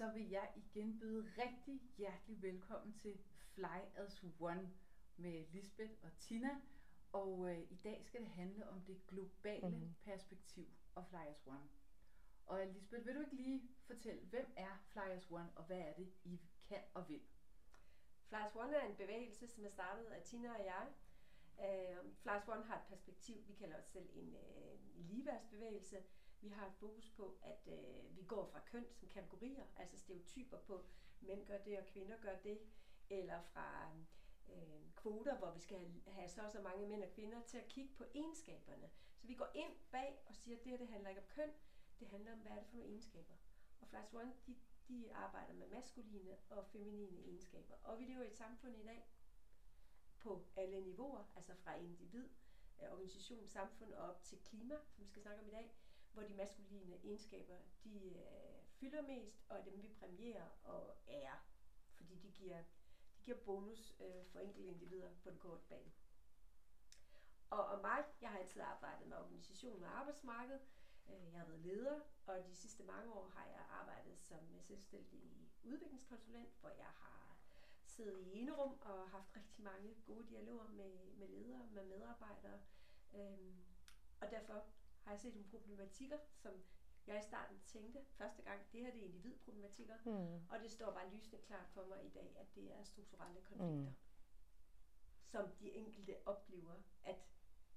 så vil jeg igen byde rigtig hjertelig velkommen til Fly as One med Lisbeth og Tina. Og øh, i dag skal det handle om det globale mm-hmm. perspektiv af Fly as One. Og Lisbeth, vil du ikke lige fortælle, hvem er Fly as One, og hvad er det, I kan og vil? Fly as One er en bevægelse, som er startet af Tina og jeg. Uh, Fly as One har et perspektiv, vi kalder os selv en, uh, en ligeværdsbevægelse, vi har et fokus på, at øh, vi går fra køn som kategorier, altså stereotyper på, mænd gør det og kvinder gør det, eller fra øh, kvoter, hvor vi skal have så og så mange mænd og kvinder til at kigge på egenskaberne. Så vi går ind bag og siger, at det her det handler ikke om køn, det handler om, hvad er det for nogle egenskaber. Og Flash One, de, de arbejder med maskuline og feminine egenskaber. Og vi lever i et samfund i dag på alle niveauer, altså fra individ, øh, organisation, samfund og op til klima, som vi skal snakke om i dag, hvor de maskuline egenskaber, de øh, fylder mest, og er dem vi præmierer og ærer, fordi de giver, de giver bonus øh, for enkelte individer på den korte bane. Og, og mig, jeg har altid arbejdet med organisation og arbejdsmarked. Øh, jeg har været leder, og de sidste mange år har jeg arbejdet som øh, selvstændig udviklingskonsulent, hvor jeg har siddet i enerum og haft rigtig mange gode dialoger med, med ledere, med medarbejdere. Øhm, og derfor har jeg set nogle problematikker, som jeg i starten tænkte første gang, det her det er individproblematikker, mm. og det står bare lysende klart for mig i dag, at det er strukturelle konflikter, mm. som de enkelte oplever, at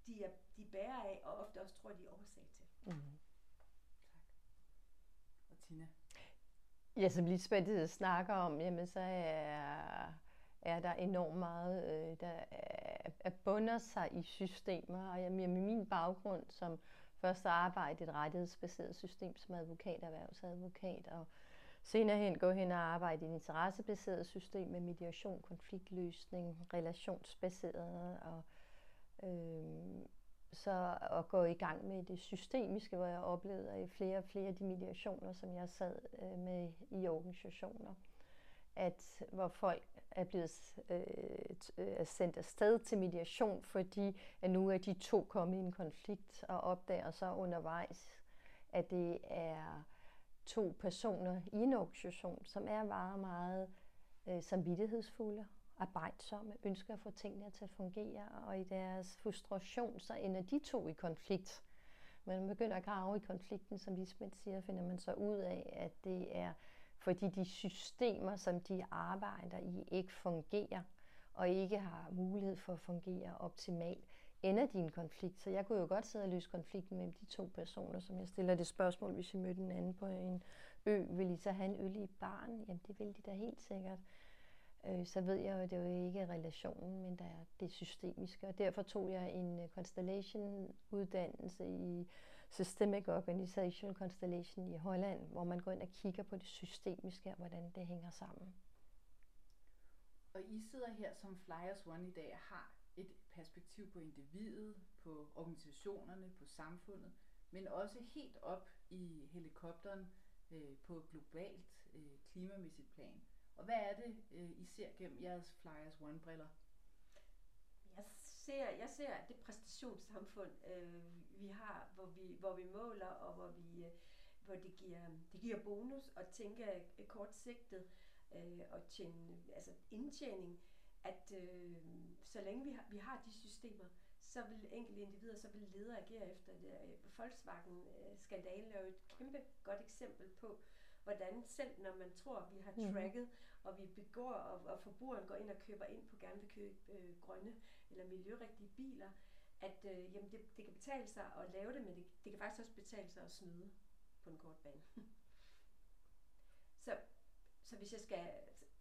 de, er, de bærer af, og ofte også tror, de er årsag til. Mm. Tak. Og Tina? Ja, som Lisbeth snakker om, jamen så er, er der enormt meget, øh, der er, er bunder sig i systemer. Og jamen, med min baggrund som Først arbejde i et rettighedsbaseret system som advokat, erhvervsadvokat, og senere hen gå hen og arbejde i et interessebaseret system med mediation, konfliktløsning, relationsbaseret, og øh, så at gå i gang med det systemiske, hvor jeg oplevede i flere og flere af de mediationer, som jeg sad øh, med i organisationer at hvor folk er blevet øh, øh sendt afsted til mediation, fordi at nu er de to kommet i en konflikt og opdager så undervejs, at det er to personer i en organisation, som er meget, meget øh, samvittighedsfulde, arbejdsomme, ønsker at få tingene til at fungere, og i deres frustration, så ender de to i konflikt. Men man begynder at grave i konflikten, som Lisbeth siger, finder man så ud af, at det er fordi de systemer, som de arbejder i, ikke fungerer og ikke har mulighed for at fungere optimalt, ender din konflikt. Så jeg kunne jo godt sidde og løse konflikten mellem de to personer, som jeg stiller det spørgsmål, hvis jeg mødte en anden på en ø, vil I så have en øl i barn? Jamen det vil de da helt sikkert. Øh, så ved jeg jo, at det jo ikke er relationen, men der er det systemiske. Og derfor tog jeg en øh, Constellation-uddannelse i Systemic Organizational Constellation i Holland, hvor man går ind og kigger på det systemiske og hvordan det hænger sammen. Og I sidder her som Flyers One i dag og har et perspektiv på individet, på organisationerne, på samfundet, men også helt op i helikopteren øh, på globalt øh, klimamæssigt plan. Og hvad er det, øh, I ser gennem jeres Flyers One-briller? Jeg ser, jeg ser det præstationssamfund, øh, vi har, hvor vi, hvor vi måler, og hvor, vi, øh, hvor det, giver, det giver bonus at tænke kortsigtet øh, og tjene, altså indtjening, at øh, så længe vi har, vi har de systemer, så vil enkelte individer, så vil ledere agere efter det. Volkswagen-skandalen er jo et kæmpe godt eksempel på, hvordan selv når man tror, vi har mhm. tracket, mm. og vi begår, og, og forbrugeren går ind og køber ind på gerne vil købe øh, grønne eller miljørigtige biler, at øh, jamen det, det kan betale sig at lave det, men det, det kan faktisk også betale sig at snyde på en kort bane. så, så hvis jeg skal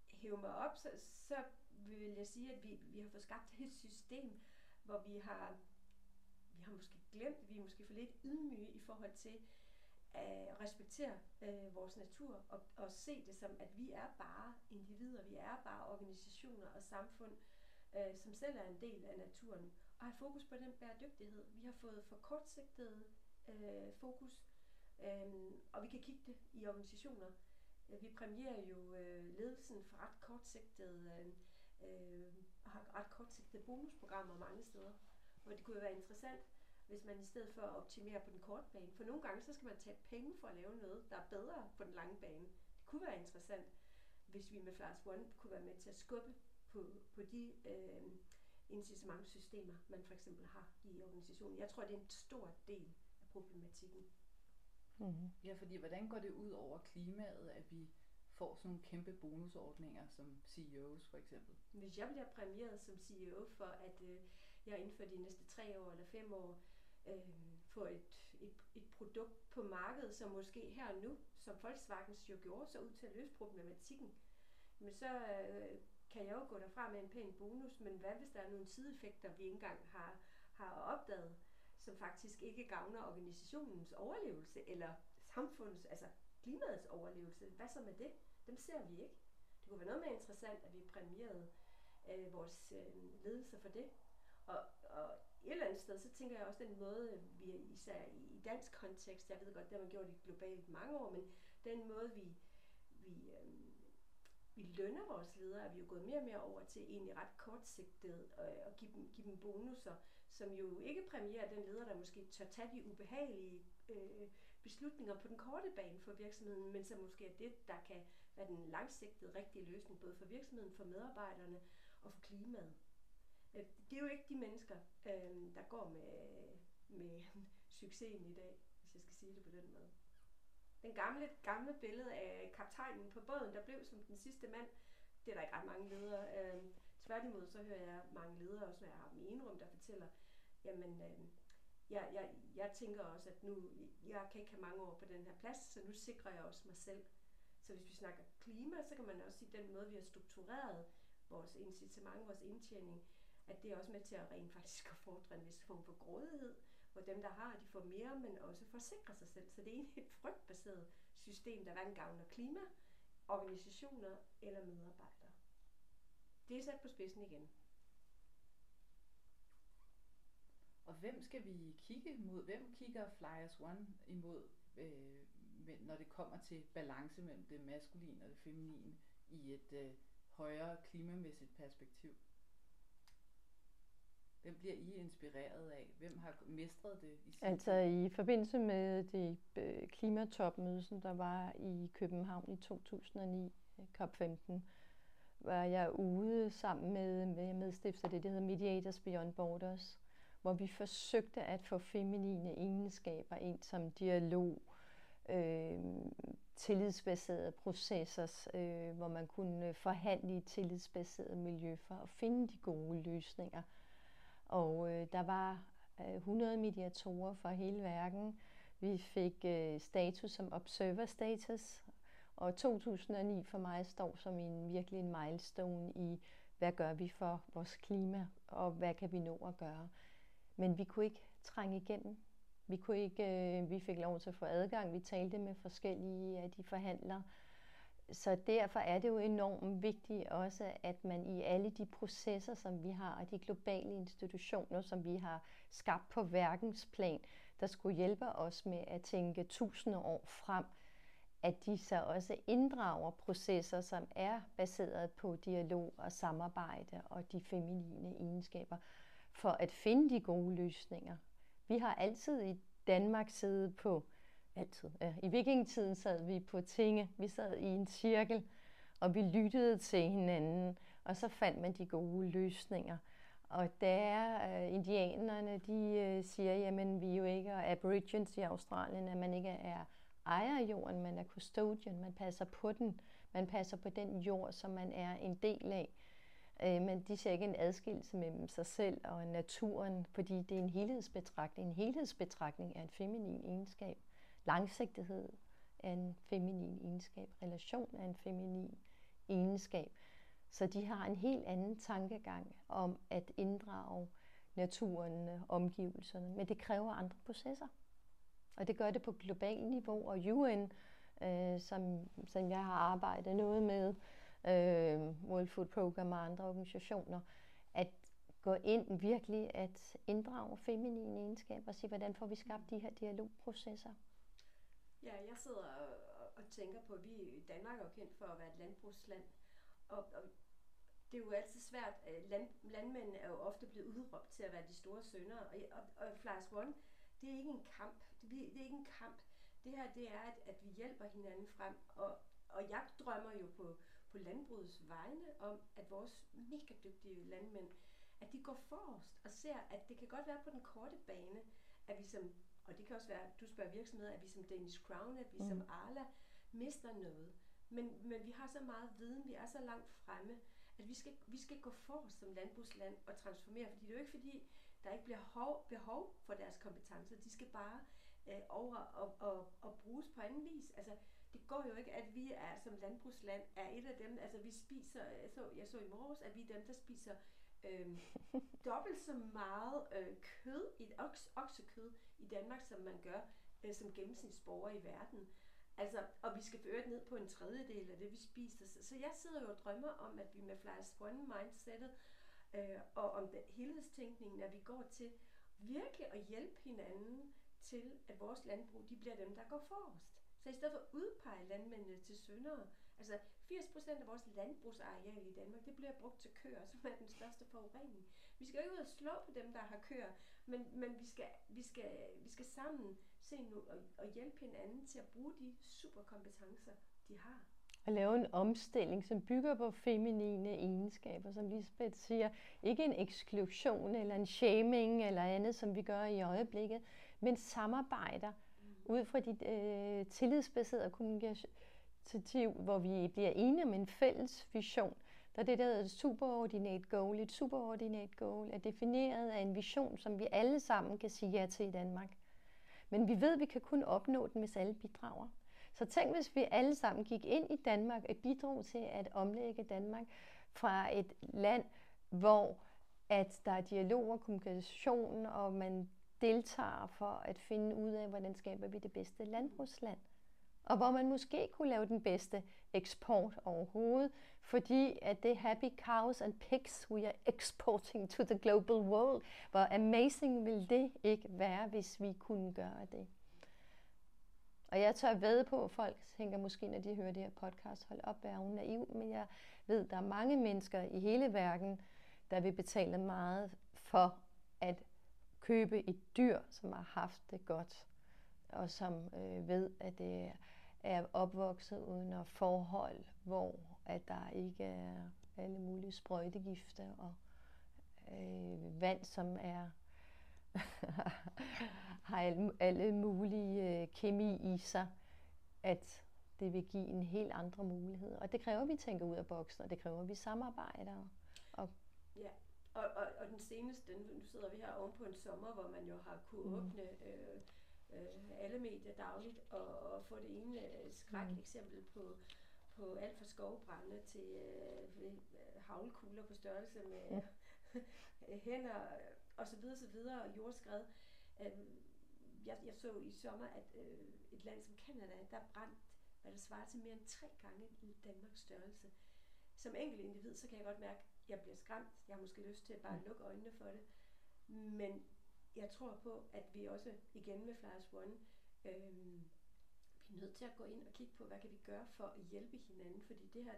hæve mig op, så, så vil jeg sige, at vi, vi har fået skabt et system, hvor vi har, vi har måske glemt, vi er måske for lidt ydmyge i forhold til, at respektere øh, vores natur og, og se det som, at vi er bare individer, vi er bare organisationer og samfund, øh, Øh, som selv er en del af naturen, og have fokus på den bæredygtighed. Vi har fået for kortsigtet øh, fokus, øh, og vi kan kigge det i organisationer. Øh, vi præmierer jo øh, ledelsen for ret kortsigtede, øh, øh, har ret kortsigtede bonusprogrammer mange steder, hvor det kunne være interessant hvis man i stedet for at optimere på den korte bane. For nogle gange, så skal man tage penge for at lave noget, der er bedre på den lange bane. Det kunne være interessant, hvis vi med Flash One kunne være med til at skubbe på, på de øh, incitamentssystemer, man for eksempel har i organisationen. Jeg tror, det er en stor del af problematikken. Mm-hmm. Ja, fordi hvordan går det ud over klimaet, at vi får sådan nogle kæmpe bonusordninger som CEOs for eksempel? Hvis jeg bliver præmieret som CEO for, at øh, jeg inden for de næste tre år eller fem år øh, får et, et, et produkt på markedet, som måske her og nu, som Volkswagen jo gjorde, så ud til at løse problematikken, men så øh, kan jeg jo gå derfra med en pæn bonus, men hvad hvis der er nogle sideeffekter, vi ikke engang har, har opdaget, som faktisk ikke gavner organisationens overlevelse, eller samfundets, altså klimaets overlevelse. Hvad så med det? Dem ser vi ikke. Det kunne være noget mere interessant, at vi præmierede øh, vores øh, ledelse for det. Og, og et eller andet sted, så tænker jeg også den måde, vi især i dansk kontekst, jeg ved godt, det har man gjort i globalt mange år, men den måde, vi, vi øh, vi lønner vores ledere, at vi jo gået mere og mere over til egentlig ret kortsigtet øh, og give dem, give dem bonusser, som jo ikke præmierer den leder, der måske tør tage de ubehagelige øh, beslutninger på den korte bane for virksomheden, men som måske er det, der kan være den langsigtede rigtige løsning, både for virksomheden, for medarbejderne og for klimaet. Øh, det er jo ikke de mennesker, øh, der går med, med succesen i dag, hvis jeg skal sige det på den måde den gamle, gamle billede af kaptajnen på båden, der blev som den sidste mand. Det er der ikke ret mange ledere. Øh, tværtimod så hører jeg mange ledere, også når jeg har dem i enrum, der fortæller, jamen øh, jeg, jeg, jeg tænker også, at nu, jeg kan ikke have mange år på den her plads, så nu sikrer jeg også mig selv. Så hvis vi snakker klima, så kan man også sige, den måde, vi har struktureret vores incitament, vores indtjening, at det er også med til at rent faktisk at fordre en vis form for grådighed, hvor dem, der har, de får mere, men også forsikrer sig selv. Så det er egentlig et frygtbaseret system, der hverken gavner klima, organisationer eller medarbejdere. Det er sat på spidsen igen. Og hvem skal vi kigge mod? Hvem kigger Flyers One imod, øh, når det kommer til balance mellem det maskuline og det feminine i et øh, højere klimamæssigt perspektiv? Hvem bliver I inspireret af? Hvem har mestret det? I altså i forbindelse med det øh, klimatopmøde, som der var i København i 2009, COP15, var jeg ude sammen med, med medstifter det, der hedder Mediators Beyond Borders, hvor vi forsøgte at få feminine egenskaber ind som dialog, øh, tillidsbaserede processer, øh, hvor man kunne forhandle i tillidsbaseret miljø for at finde de gode løsninger – og øh, der var øh, 100 mediatorer fra hele verden. Vi fik øh, status som observer status, og 2009 for mig står som en virkelig en milestone i, hvad gør vi for vores klima, og hvad kan vi nå at gøre. Men vi kunne ikke trænge igennem. Vi, kunne ikke, øh, vi fik lov til at få adgang. Vi talte med forskellige af de forhandlere, så derfor er det jo enormt vigtigt også, at man i alle de processer, som vi har, og de globale institutioner, som vi har skabt på verdensplan, der skulle hjælpe os med at tænke tusinde år frem, at de så også inddrager processer, som er baseret på dialog og samarbejde og de feminine egenskaber, for at finde de gode løsninger. Vi har altid i Danmark siddet på Altid. Ja. I vikingetiden sad vi på tinge. Vi sad i en cirkel, og vi lyttede til hinanden, og så fandt man de gode løsninger. Og der uh, indianerne, de uh, siger, jamen vi er jo ikke er aborigines i Australien, at man ikke er ejer af jorden, man er custodian, man passer på den. Man passer på den jord, som man er en del af. Uh, men de ser ikke en adskillelse mellem sig selv og naturen, fordi det er en helhedsbetragtning. En helhedsbetragtning er en feminin egenskab. Langsigtighed er en feminin egenskab. Relation er en feminin egenskab. Så de har en helt anden tankegang om at inddrage naturen, omgivelserne. Men det kræver andre processer. Og det gør det på globalt niveau, og UN, øh, som, som jeg har arbejdet noget med, øh, World Food Program og andre organisationer, at gå ind virkelig at inddrage feminine egenskaber og sige, hvordan får vi skabt de her dialogprocesser. Ja, jeg sidder og, og tænker på, at vi i Danmark er jo kendt for at være et landbrugsland. Og, og det er jo altid svært. Land, landmændene er jo ofte blevet udråbt til at være de store sønder. Og, og, og Flyers One, det er ikke en kamp. Det, det er ikke en kamp. Det her, det er, at, at vi hjælper hinanden frem. Og, og jeg drømmer jo på, på landbrugets vegne om, at vores mega dygtige landmænd, at de går forrest og ser, at det kan godt være på den korte bane, at vi som, og det kan også være, du spørger virksomheder, at vi som Danish Crown, at vi mm. som Arla mister noget. Men, men vi har så meget viden, vi er så langt fremme, at vi skal, vi skal gå forrest som landbrugsland og transformere, fordi det er jo ikke fordi, der ikke bliver hov, behov for deres kompetencer. De skal bare øh, over og, og, og bruges på anden vis. Altså, det går jo ikke, at vi er som landbrugsland er et af dem, altså vi spiser, jeg så, jeg så i morges, at vi er dem, der spiser øh, dobbelt så meget øh, kød, et oks, oksekød i Danmark, som man gør øh, som gennemsnitsborger i verden. Altså, og vi skal føre ned på en tredjedel af det, vi spiser. Så, så jeg sidder jo og drømmer om, at vi med Flyers One mindsetet øh, og om den helhedstænkningen, at vi går til virkelig at hjælpe hinanden til, at vores landbrug, de bliver dem, der går forrest. Så i stedet for at udpege landmændene til syndere, altså 80% af vores landbrugsareal i Danmark, det bliver brugt til køer, som er den største forurening. Vi skal jo ikke ud og slå på dem, der har køer, men, men vi, skal, vi, skal, vi skal sammen se nu og, og hjælpe hinanden til at bruge de superkompetencer, de har. At lave en omstilling, som bygger på feminine egenskaber, som Lisbeth siger. Ikke en eksklusion eller en shaming eller andet, som vi gør i øjeblikket, men samarbejder ud fra dit øh, tillidsbaserede kommunikativ, hvor vi bliver enige om en fælles vision. Der er det, der hedder et superordinate goal. Et superordinate goal er defineret af en vision, som vi alle sammen kan sige ja til i Danmark. Men vi ved, at vi kan kun opnå den, hvis alle bidrager. Så tænk, hvis vi alle sammen gik ind i Danmark og bidrog til at omlægge Danmark fra et land, hvor at der er dialog og kommunikation, og man deltager for at finde ud af, hvordan skaber vi det bedste landbrugsland. Og hvor man måske kunne lave den bedste eksport overhovedet, fordi at det happy cows and pigs we are exporting to the global world, hvor amazing vil det ikke være, hvis vi kunne gøre det. Og jeg tør ved på, at folk tænker måske, når de hører det her podcast, hold op, er hun naiv, men jeg ved, at der er mange mennesker i hele verden, der vil betale meget for at købe et dyr, som har haft det godt, og som øh, ved, at det er opvokset under forhold, hvor at der ikke er alle mulige sprøjtegifte og øh, vand, som er har alle, alle mulige øh, kemi i sig, at det vil give en helt andre muligheder. Og det kræver, at vi tænker ud af boksen, og det kræver, at vi samarbejder. Og ja, og, og, og den seneste, nu sidder vi her oven på en sommer, hvor man jo har kunne mm. åbne øh, øh, alle medier dagligt og, og få det ene øh, skræk mm. eksempel på, på alt fra skovbrænde til øh, øh havlkugler på størrelse med ja. hænder og så videre, så videre, og jordskred. Øh, jeg, jeg så i sommer, at øh, et land som Kanada, der brændt, hvad der svarer til mere end tre gange Danmarks størrelse. Som enkelt individ, så kan jeg godt mærke, at jeg bliver skræmt. Jeg har måske lyst til at bare mm. lukke øjnene for det. Men jeg tror på, at vi også igen med Flyers One, øh, vi er nødt til at gå ind og kigge på, hvad kan vi gøre for at hjælpe hinanden, fordi det her,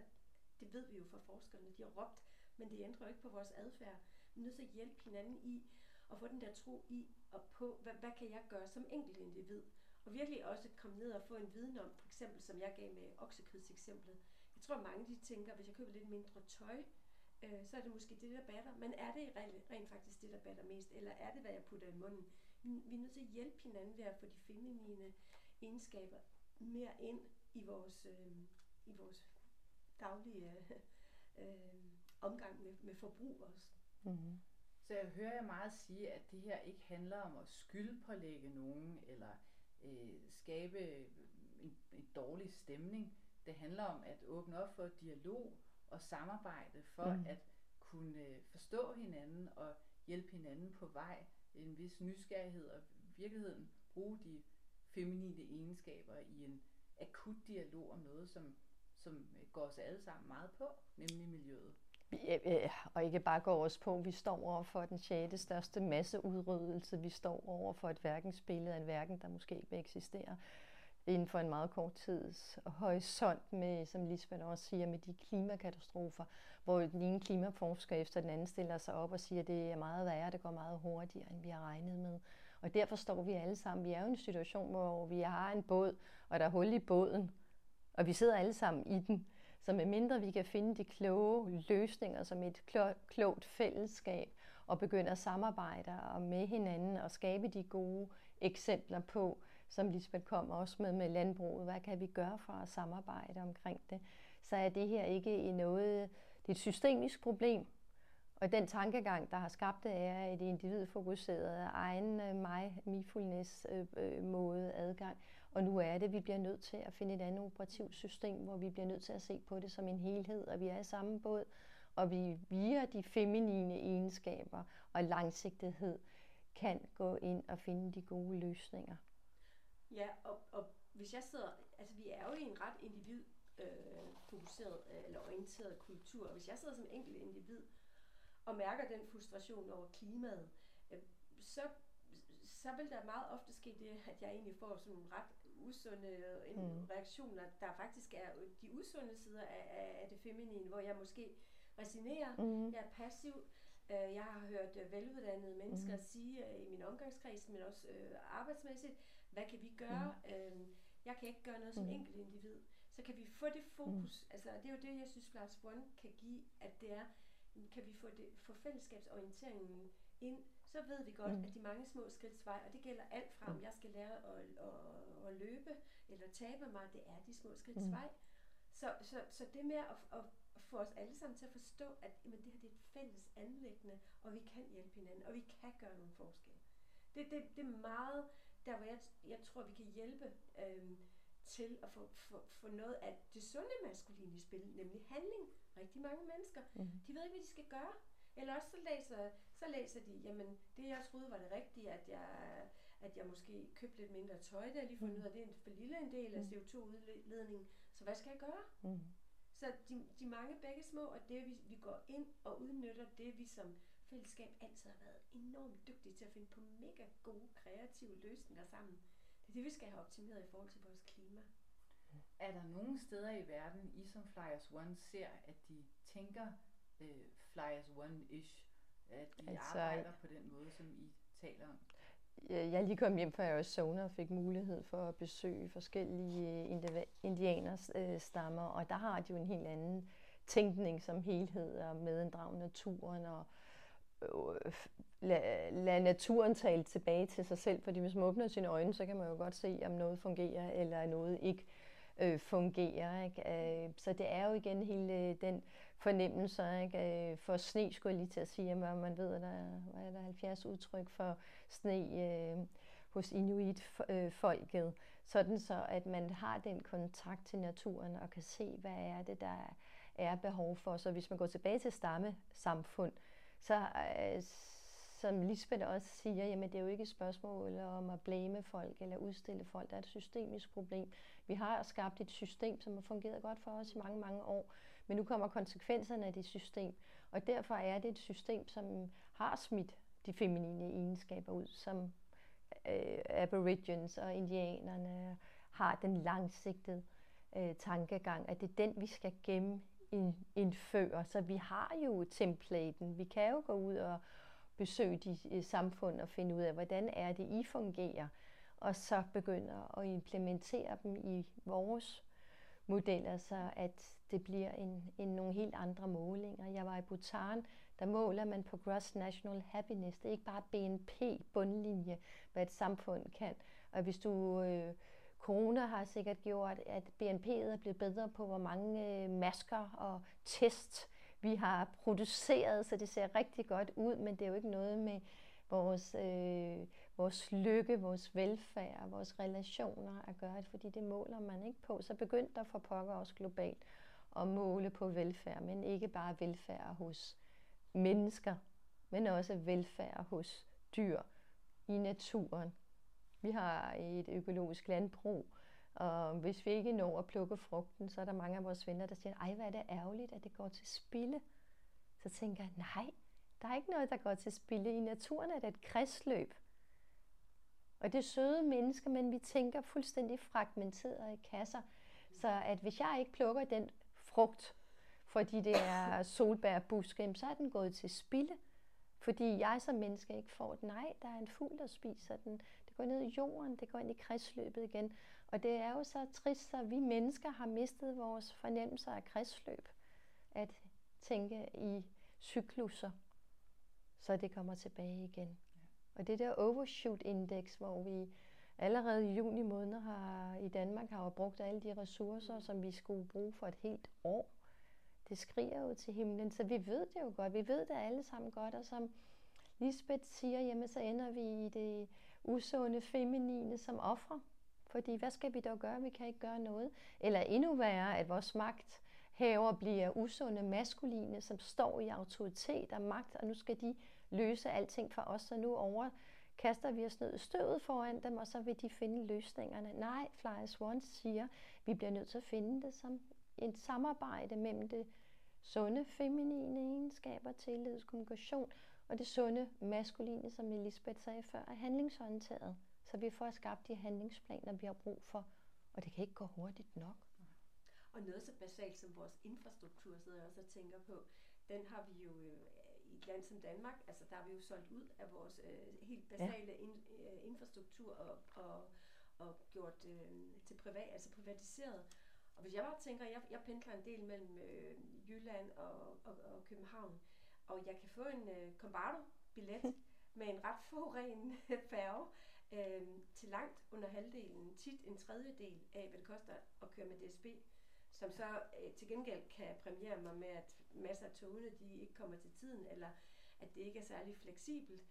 det ved vi jo fra forskerne, de har råbt, men det ændrer jo ikke på vores adfærd. Vi er nødt til at hjælpe hinanden i at få den der tro i og på, hvad, hvad kan jeg gøre som enkelt individ, og virkelig også komme ned og få en viden om, for eksempel som jeg gav med oksekødseksemplet. Jeg tror mange de tænker, hvis jeg køber lidt mindre tøj, øh, så er det måske det, der batter. Men er det rent, rent faktisk det, der batter mest? Eller er det, hvad jeg putter i munden? Vi er nødt til at hjælpe hinanden ved at få de feminine egenskaber mere ind i vores, øh, i vores daglige øh, omgang med, med forbrug også. Mm-hmm. Så jeg hører jeg meget sige, at det her ikke handler om at skyldpålægge nogen, eller øh, skabe en, en dårlig stemning. Det handler om at åbne op for dialog og samarbejde for mm. at kunne øh, forstå hinanden og hjælpe hinanden på vej. En vis nysgerrighed og virkeligheden bruge de feminine egenskaber i en akut dialog om noget, som, som går os alle sammen meget på, nemlig miljøet. Og ikke bare gå os på, vi står over for den sjette største masseudryddelse. Vi står over for et verdensbillede af en verden, der måske ikke vil eksistere inden for en meget kort tids horisont med, som Lisbeth også siger, med de klimakatastrofer, hvor den ene klimaforsker efter den anden stiller sig op og siger, at det er meget værre, det går meget hurtigere, end vi har regnet med. Og derfor står vi alle sammen. Vi er jo i en situation, hvor vi har en båd, og der er hul i båden, Og vi sidder alle sammen i den. Så medmindre vi kan finde de kloge løsninger som et klogt fællesskab, og begynde at samarbejde og med hinanden og skabe de gode eksempler på, som Lisbeth kom også med med landbruget, hvad kan vi gøre for at samarbejde omkring det, så er det her ikke noget, det er et systemisk problem, og den tankegang, der har skabt det, er et individfokuseret egen øh, mig, mindfulness øh, øh, måde adgang. Og nu er det, vi bliver nødt til at finde et andet operativt system, hvor vi bliver nødt til at se på det som en helhed, og vi er i samme båd, og vi via de feminine egenskaber og langsigtighed kan gå ind og finde de gode løsninger. Ja, og, og hvis jeg sidder, altså vi er jo i en ret individ øh, fokuseret eller orienteret kultur, og hvis jeg sidder som enkelt individ og mærker den frustration over klimaet, øh, så, så vil der meget ofte ske det, at jeg egentlig får sådan nogle ret usunde øh, mm. reaktioner, der faktisk er de usunde sider af, af, af det feminine, hvor jeg måske resignerer, mm. jeg er passiv, øh, jeg har hørt veluddannede mennesker mm. sige i min omgangskreds, men også arbejdsmæssigt, hvad kan vi gøre? Mm. Øhm, jeg kan ikke gøre noget som mm. enkelt individ. Så kan vi få det fokus. Mm. Altså, det er jo det, jeg synes, Lars One kan give, at det er, kan vi få, det, få fællesskabsorienteringen ind, så ved vi godt, mm. at de mange små skridts vej, og det gælder alt fra, om mm. jeg skal lære at, at, at løbe eller tabe mig, det er de små skridts mm. vej. Så, så, så det med at, at, få os alle sammen til at forstå, at jamen, det her det er et fælles anlæggende, og vi kan hjælpe hinanden, og vi kan gøre nogle forskelle. Det, det, det er meget der, hvor jeg, jeg tror, vi kan hjælpe øhm, til at få, få, få noget af det sunde maskuline i spil, nemlig handling. Rigtig mange mennesker, mm. de ved ikke, hvad de skal gøre. Eller også så læser, så læser de, jamen det jeg troede var det rigtige, at jeg, at jeg måske købte lidt mindre tøj, der lige fundet mm. ud af, det er en for lille en del af mm. CO2-udledningen. Så hvad skal jeg gøre? Mm. Så de, de mange begge små, og det vi, vi går ind og udnytter det, vi som fællesskab altid har været enormt dygtige til at finde på mega gode, kreative løsninger sammen. Det er det, vi skal have optimeret i forhold til vores klima. Er der nogle steder i verden, I som Flyers One ser, at de tænker uh, Flyers One-ish? At de altså, arbejder på den måde, som I taler om? Jeg lige kommet hjem fra Arizona og fik mulighed for at besøge forskellige indianers øh, stammer, og der har de jo en helt anden tænkning som helhed og medinddrag naturen og øh, øh lade lad naturen tale tilbage til sig selv, fordi hvis man åbner sine øjne, så kan man jo godt se, om noget fungerer, eller noget ikke øh, fungerer. Ikke? Øh, så det er jo igen hele øh, den fornemmelse. Ikke? Øh, for sne skulle jeg lige til at sige, at man ved, at der er, hvad er der 70 udtryk for sne øh, hos Inuit-folket. Øh, Sådan så, at man har den kontakt til naturen og kan se, hvad er det, der er behov for. Så hvis man går tilbage til stammesamfund, så øh, som Lisbeth også siger, jamen det er jo ikke et spørgsmål om at blame folk eller udstille folk. Der er et systemisk problem. Vi har skabt et system, som har fungeret godt for os i mange, mange år. Men nu kommer konsekvenserne af det system. Og derfor er det et system, som har smidt de feminine egenskaber ud, som øh, aborigines og indianerne har den langsigtede øh, tankegang, at det er den, vi skal gemme indfører. Så vi har jo templaten. Vi kan jo gå ud og besøge de eh, samfund og finde ud af, hvordan er det, I fungerer, og så begynder at implementere dem i vores modeller, så at det bliver en, en nogle helt andre målinger. Jeg var i Bhutan, der måler man på Gross National Happiness. Det er ikke bare BNP, bundlinje, hvad et samfund kan. Og hvis du øh, Corona har sikkert gjort, at BNP'et er blevet bedre på, hvor mange øh, masker og test vi har produceret, så det ser rigtig godt ud, men det er jo ikke noget med vores, øh, vores lykke, vores velfærd, vores relationer at gøre, fordi det måler man ikke på. Så begyndte der for pokker også globalt at måle på velfærd, men ikke bare velfærd hos mennesker, men også velfærd hos dyr i naturen, vi har et økologisk landbrug, og hvis vi ikke når at plukke frugten, så er der mange af vores venner, der siger, ej, hvad er det ærgerligt, at det går til spilde. Så tænker jeg, nej, der er ikke noget, der går til spilde. I naturen er det et kredsløb. Og det er søde mennesker, men vi tænker fuldstændig fragmenteret i kasser. Så at hvis jeg ikke plukker den frugt, fordi det er solbærbuske, så er den gået til spilde. Fordi jeg som menneske ikke får den. Nej, der er en fugl, der spiser den det går ned i jorden, det går ind i kredsløbet igen. Og det er jo så trist, at vi mennesker har mistet vores fornemmelser af kredsløb. At tænke i cykluser, så det kommer tilbage igen. Og det der overshoot index, hvor vi allerede i juni måned har, i Danmark har brugt alle de ressourcer, som vi skulle bruge for et helt år, det skriger jo til himlen. Så vi ved det jo godt. Vi ved det alle sammen godt. Og som Lisbeth siger, jamen så ender vi i det usunde feminine som ofre. Fordi hvad skal vi dog gøre? Vi kan ikke gøre noget. Eller endnu værre, at vores magt haver bliver usunde maskuline, som står i autoritet og magt, og nu skal de løse alting for os, så nu over kaster vi os ned i støvet foran dem, og så vil de finde løsningerne. Nej, Fly Swan siger, vi bliver nødt til at finde det som et samarbejde mellem det sunde feminine egenskaber, tillid, kommunikation, og det sunde maskuline, som Elisabeth sagde før, er handlingsorienteret. Så vi får skabt de handlingsplaner, vi har brug for, og det kan ikke gå hurtigt nok. Og noget så basalt som vores infrastruktur, sidder jeg også og tænker på, den har vi jo øh, i et land som Danmark, altså der har vi jo solgt ud af vores øh, helt basale ja. in, øh, infrastruktur og, og, og gjort øh, til privat, altså privatiseret. Og hvis jeg bare tænker, jeg, jeg pendler en del mellem øh, Jylland og, og, og København, og jeg kan få en øh, Combardo-billet med en ret forurenende færge øh, til langt under halvdelen, tit en tredjedel af, hvad det koster at køre med DSB, som så øh, til gengæld kan premiere mig med, at masser af togene de ikke kommer til tiden, eller at det ikke er særlig fleksibelt.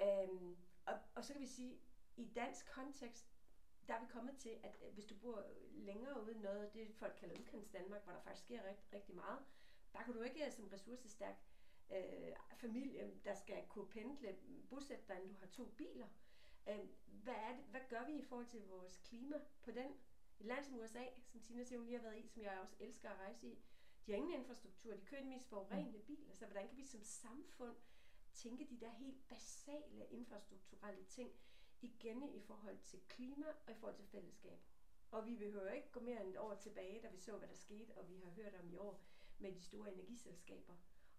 Øhm, og, og så kan vi sige, i dansk kontekst, der er vi kommet til, at hvis du bor længere ude i noget det, folk kalder udkants Danmark, hvor der faktisk sker rigtig, rigtig meget, der kan du ikke som ressourcestærk øh, familie, der skal kunne pendle, bosætte dig, du har to biler. Øh, hvad, er det, hvad gør vi i forhold til vores klima på den? Et land som USA, som Tina siger, hun lige har været i, som jeg også elsker at rejse i, de har ingen infrastruktur, de kører de mest forurenende mm. biler, så hvordan kan vi som samfund tænke de der helt basale infrastrukturelle ting igen i forhold til klima og i forhold til fællesskab. Og vi behøver ikke gå mere end et år tilbage, da vi så, hvad der skete, og vi har hørt om i år med de store energiselskaber,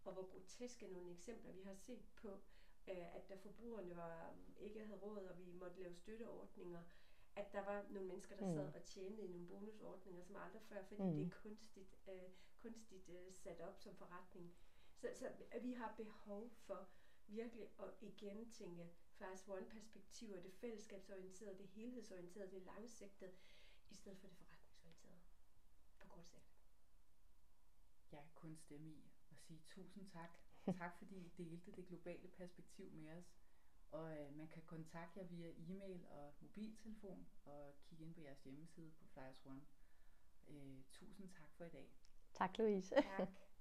og hvor groteske nogle eksempler vi har set på, øh, at da forbrugerne var, ikke havde råd, og vi måtte lave støtteordninger, at der var nogle mennesker, der sad mm. og tjente i nogle bonusordninger som aldrig før, fordi mm. det er kunstigt, øh, kunstigt øh, sat op som forretning. Så, så vi har behov for virkelig at igen tænke fast one perspektiver, det fællesskabsorienterede, det helhedsorienterede, det langsigtede, i stedet for det forretningsorienterede på kort sigt. Jeg kan kun stemme i og sige tusind tak. Tak fordi I delte det globale perspektiv med os. Og øh, man kan kontakte jer via e-mail og mobiltelefon og kigge ind på jeres hjemmeside på Flyers One. Øh, tusind tak for i dag. Tak Louise. Tak.